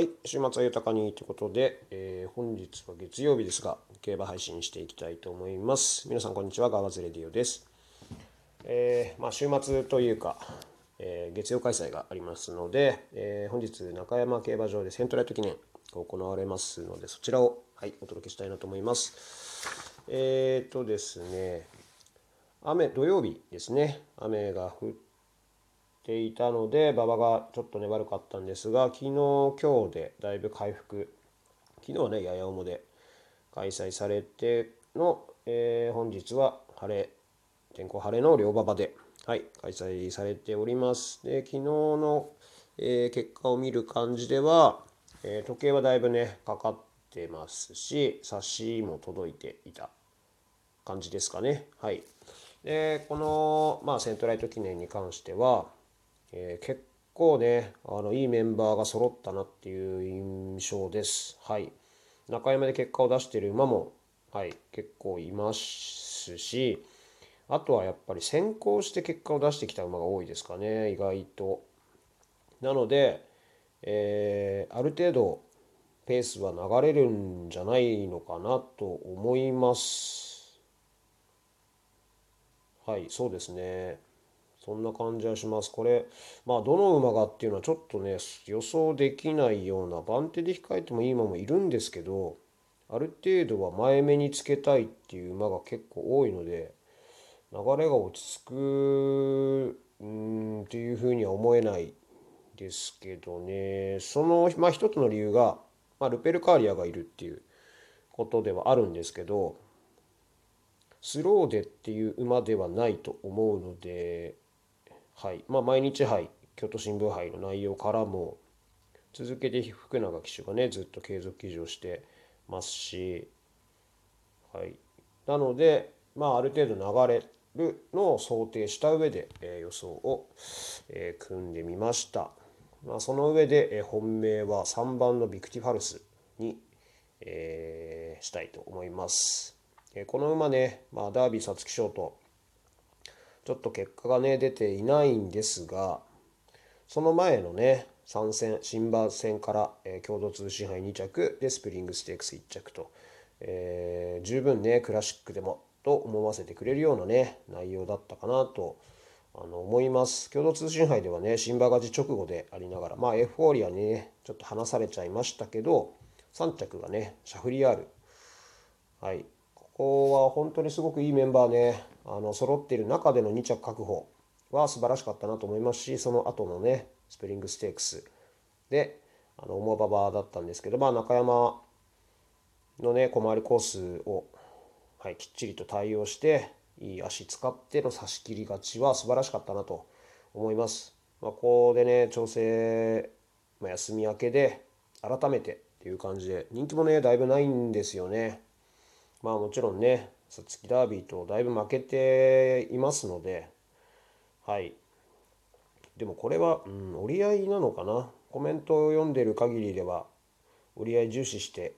はい、週末は豊かにということで、えー、本日は月曜日ですが、競馬配信していきたいと思います。皆さん、こんにちは。ガワズレディオです。えー、まあ、週末というか、えー、月曜開催がありますので、え本日、中山競馬場でセントライト記念が行われますので、そちらを、はい、お届けしたいなと思います。えっとですね、雨、土曜日ですね、雨が降ってていたので馬場がちょっとね悪かったんですが昨日今日でだいぶ回復。昨日はねやや重で開催されての、えー、本日は晴れ天候晴れの両馬場で、はい、開催されております。で昨日の、えー、結果を見る感じでは、えー、時計はだいぶねかかってますし冊子も届いていた感じですかね。はい。でこの、まあ、セントライト記念に関してはえー、結構ねあのいいメンバーが揃ったなっていう印象です。はい、中山で結果を出している馬も、はい、結構いますしあとはやっぱり先行して結果を出してきた馬が多いですかね意外と。なので、えー、ある程度ペースは流れるんじゃないのかなと思います。はい、そうですね。そんな感じはします。これ、まあ、どの馬がっていうのはちょっとね、予想できないような、番手で控えてもいい馬もいるんですけど、ある程度は前目につけたいっていう馬が結構多いので、流れが落ち着くうんっていうふうには思えないですけどね、その、まあ、一つの理由が、まあ、ルペルカーリアがいるっていうことではあるんですけど、スローでっていう馬ではないと思うので、はいまあ、毎日杯京都新聞杯の内容からも続けて福永騎手がねずっと継続騎乗してますし、はい、なので、まあ、ある程度流れるのを想定した上で、えー、予想を、えー、組んでみました。まあ、その上で、えー、本命は3番のビクティファルスに、えー、したいと思います。えー、この馬ね、まあ、ダービー皐月賞とちょっと結果がね出ていないんですがその前のね3戦新馬戦から、えー、共同通信杯2着でスプリングステークス1着と、えー、十分ねクラシックでもと思わせてくれるようなね内容だったかなとあの思います。共同通信杯ではね新馬勝ち直後でありながらまあエフフォーリアにねちょっと離されちゃいましたけど3着がねシャフリヤール。はい。ここは本当にすごくいいメンバーねあの揃っている中での2着確保は素晴らしかったなと思いますしその後のねスプリングステークスであの重馬場だったんですけど、まあ、中山のね小回りコースを、はい、きっちりと対応していい足使っての差し切り勝ちは素晴らしかったなと思います。まあ、ここでね調整、まあ、休み明けで改めてっていう感じで人気もねだいぶないんですよね。まあもちろんねさつきダービーとだいぶ負けていますので、はい。でもこれは、うん、折り合いなのかな。コメントを読んでる限りでは、折り合い重視して、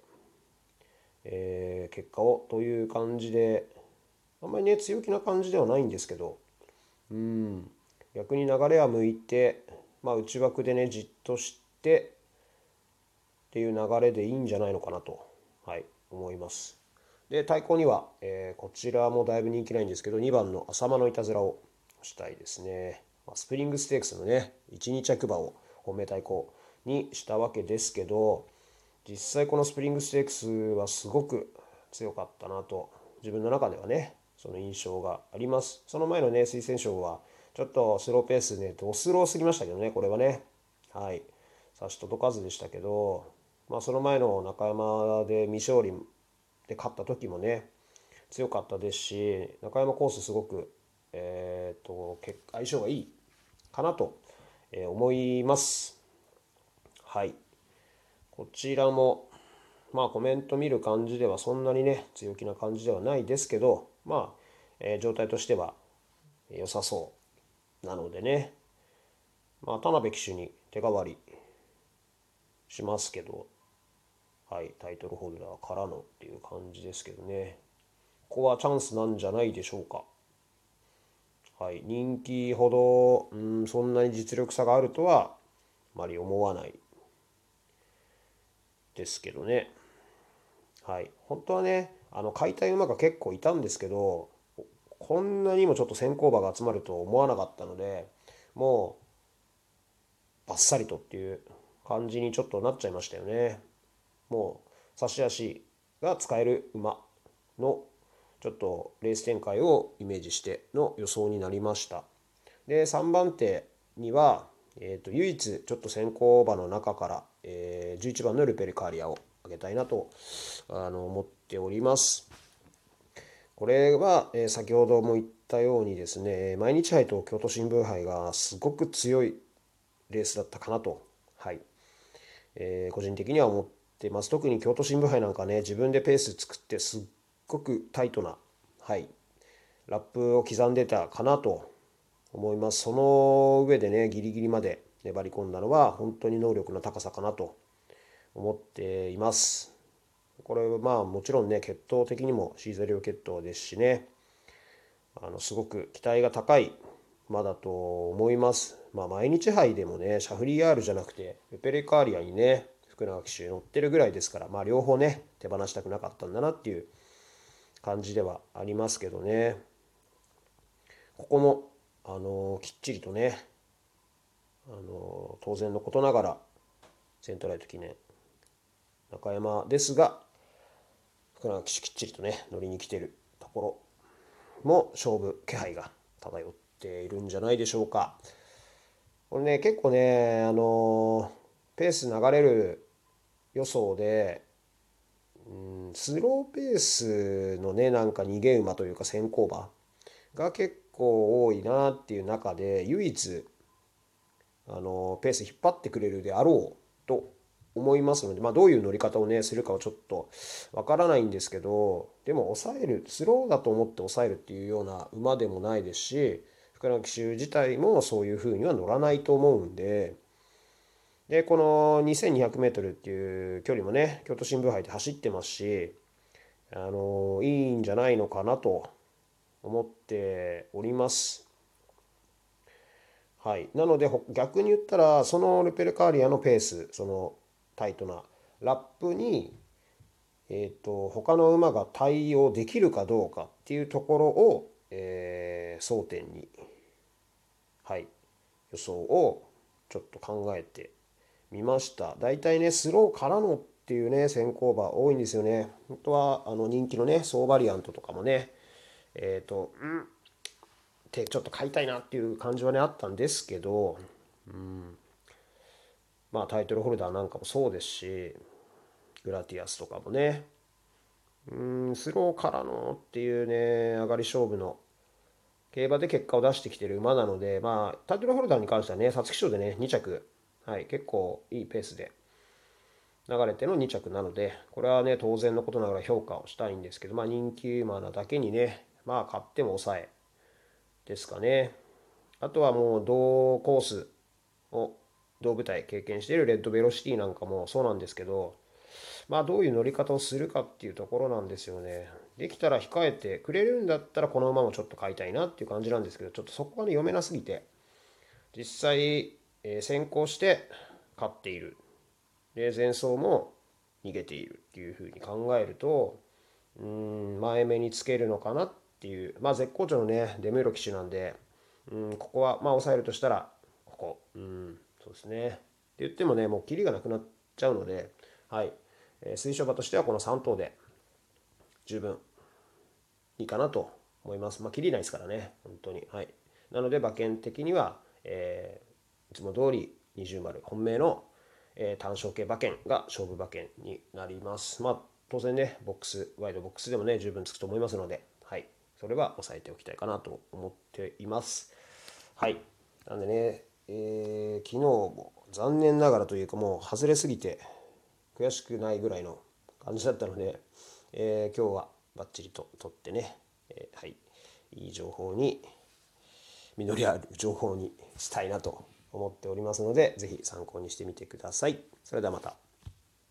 えー、結果をという感じで、あんまりね、強気な感じではないんですけど、うん、逆に流れは向いて、まあ、内枠でね、じっとしてっていう流れでいいんじゃないのかなと、はい、思います。で対抗には、えー、こちらもだいぶ人気ないんですけど2番の浅間のいたずらをしたいですね、ま、スプリングステークスのね12着馬を本命対抗にしたわけですけど実際このスプリングステークスはすごく強かったなと自分の中ではねその印象があります。その前のね推薦賞はちょっとスローペースで、ね、ドスローすぎましたけどねこれはね。はい。差し届かずでしたけどまあその前の中山で未勝利で勝った時もね強かったですし中山コースすごく、えーと、相性がいいかなと思います。はい。こちらもまあコメント見る感じではそんなにね強気な感じではないですけどまあ、えー、状態としては良さそうなのでね。まあ田辺騎手に手代わりしますけど。はい、タイトルホルダーからのっていう感じですけどね。ここはチャンスなんじゃないでしょうか。はい、人気ほど、うん、そんなに実力差があるとはあまり思わない。ですけどね。はい。本当はね、あの、買いたい馬が結構いたんですけど、こんなにもちょっと先行馬が集まると思わなかったので、もう、バッサリとっていう感じにちょっとなっちゃいましたよね。もう、差し足が使える馬のちょっとレース展開をイメージしての予想になりました。で、3番手には、えーと、唯一ちょっと先行馬の中から、え、11番のルペルカーリアを挙げたいなとあの思っております。これは、え、先ほども言ったようにですね毎日杯と京都新聞杯がすごく強いレースだったかなと、はいえ、個人的には思ってます特に京都新聞杯なんかね自分でペース作ってすっごくタイトな、はい、ラップを刻んでたかなと思います。その上でねギリギリまで粘り込んだのは本当に能力の高さかなと思っています。これはまあもちろんね血統的にもシーザリオ血統ですしねあのすごく期待が高い馬だと思います。まあ毎日杯でもねシャフリヤールじゃなくてペペレカーリアにね福永騎手乗ってるぐらいですからまあ両方ね手放したくなかったんだなっていう感じではありますけどねここもあのきっちりとねあの当然のことながらセントライト記念中山ですが福永騎手きっちりとね乗りに来てるところも勝負気配が漂っているんじゃないでしょうか。これね結構ねあのペース流れる予想で、うん、スローペースのねなんか逃げ馬というか先行馬が結構多いなっていう中で唯一あのペース引っ張ってくれるであろうと思いますので、まあ、どういう乗り方をねするかはちょっとわからないんですけどでも抑えるスローだと思って抑えるっていうような馬でもないですし福永騎手自体もそういうふうには乗らないと思うんででこの 2200m っていう距離もね京都新聞杯で走ってますしあのいいんじゃないのかなと思っております。はい、なので逆に言ったらそのルペルカーリアのペースそのタイトなラップに、えーと、他の馬が対応できるかどうかっていうところを、えー、争点に、はい、予想をちょっと考えてみました。大体ねスローからのっていうね先行馬多いんですよね。本当はあの人気のねソーバリアントとかもねえっ、ー、とうんってちょっと買いたいなっていう感じはねあったんですけど、うん、まあタイトルホルダーなんかもそうですしグラティアスとかもねうんスローからのっていうね上がり勝負の競馬で結果を出してきてる馬なのでまあタイトルホルダーに関してはね皐月賞でね2着はい結構いいペースで流れての2着なのでこれはね当然のことながら評価をしたいんですけどまあ人気馬なだけにねまあ買っても抑えですかねあとはもう同コースを同舞台経験しているレッドベロシティなんかもそうなんですけどまあどういう乗り方をするかっていうところなんですよね。できたら控えてくれるんだったらこの馬もちょっと買いたいなっていう感じなんですけどちょっとそこがね読めなすぎて実際、えー、先行して勝っているで前走も逃げているっていうふうに考えるとうん前目につけるのかなっていうまあ絶好調のねデメロ騎手なんでうんここはまあ抑えるとしたらここうんそうですね。って言ってもね、もうキリがなくなっちゃうので、はい。えー、推奨馬としてはこの3頭で十分いいかなと思います。まあ、キリないですからね、本当に。はい。なので、馬券的には、えー、いつも通り20丸、本命の、えー、単勝系馬券が勝負馬券になります。まあ、当然ね、ボックス、ワイドボックスでもね、十分つくと思いますので、はい。それは押さえておきたいかなと思っています。はい。なんでね、えー、昨日も残念ながらというかもう外れすぎて悔しくないぐらいの感じだったので、えー、今日はバッチリと取ってね、えー、はいいい情報に実りある情報にしたいなと思っておりますので是非参考にしてみてください。それではまた。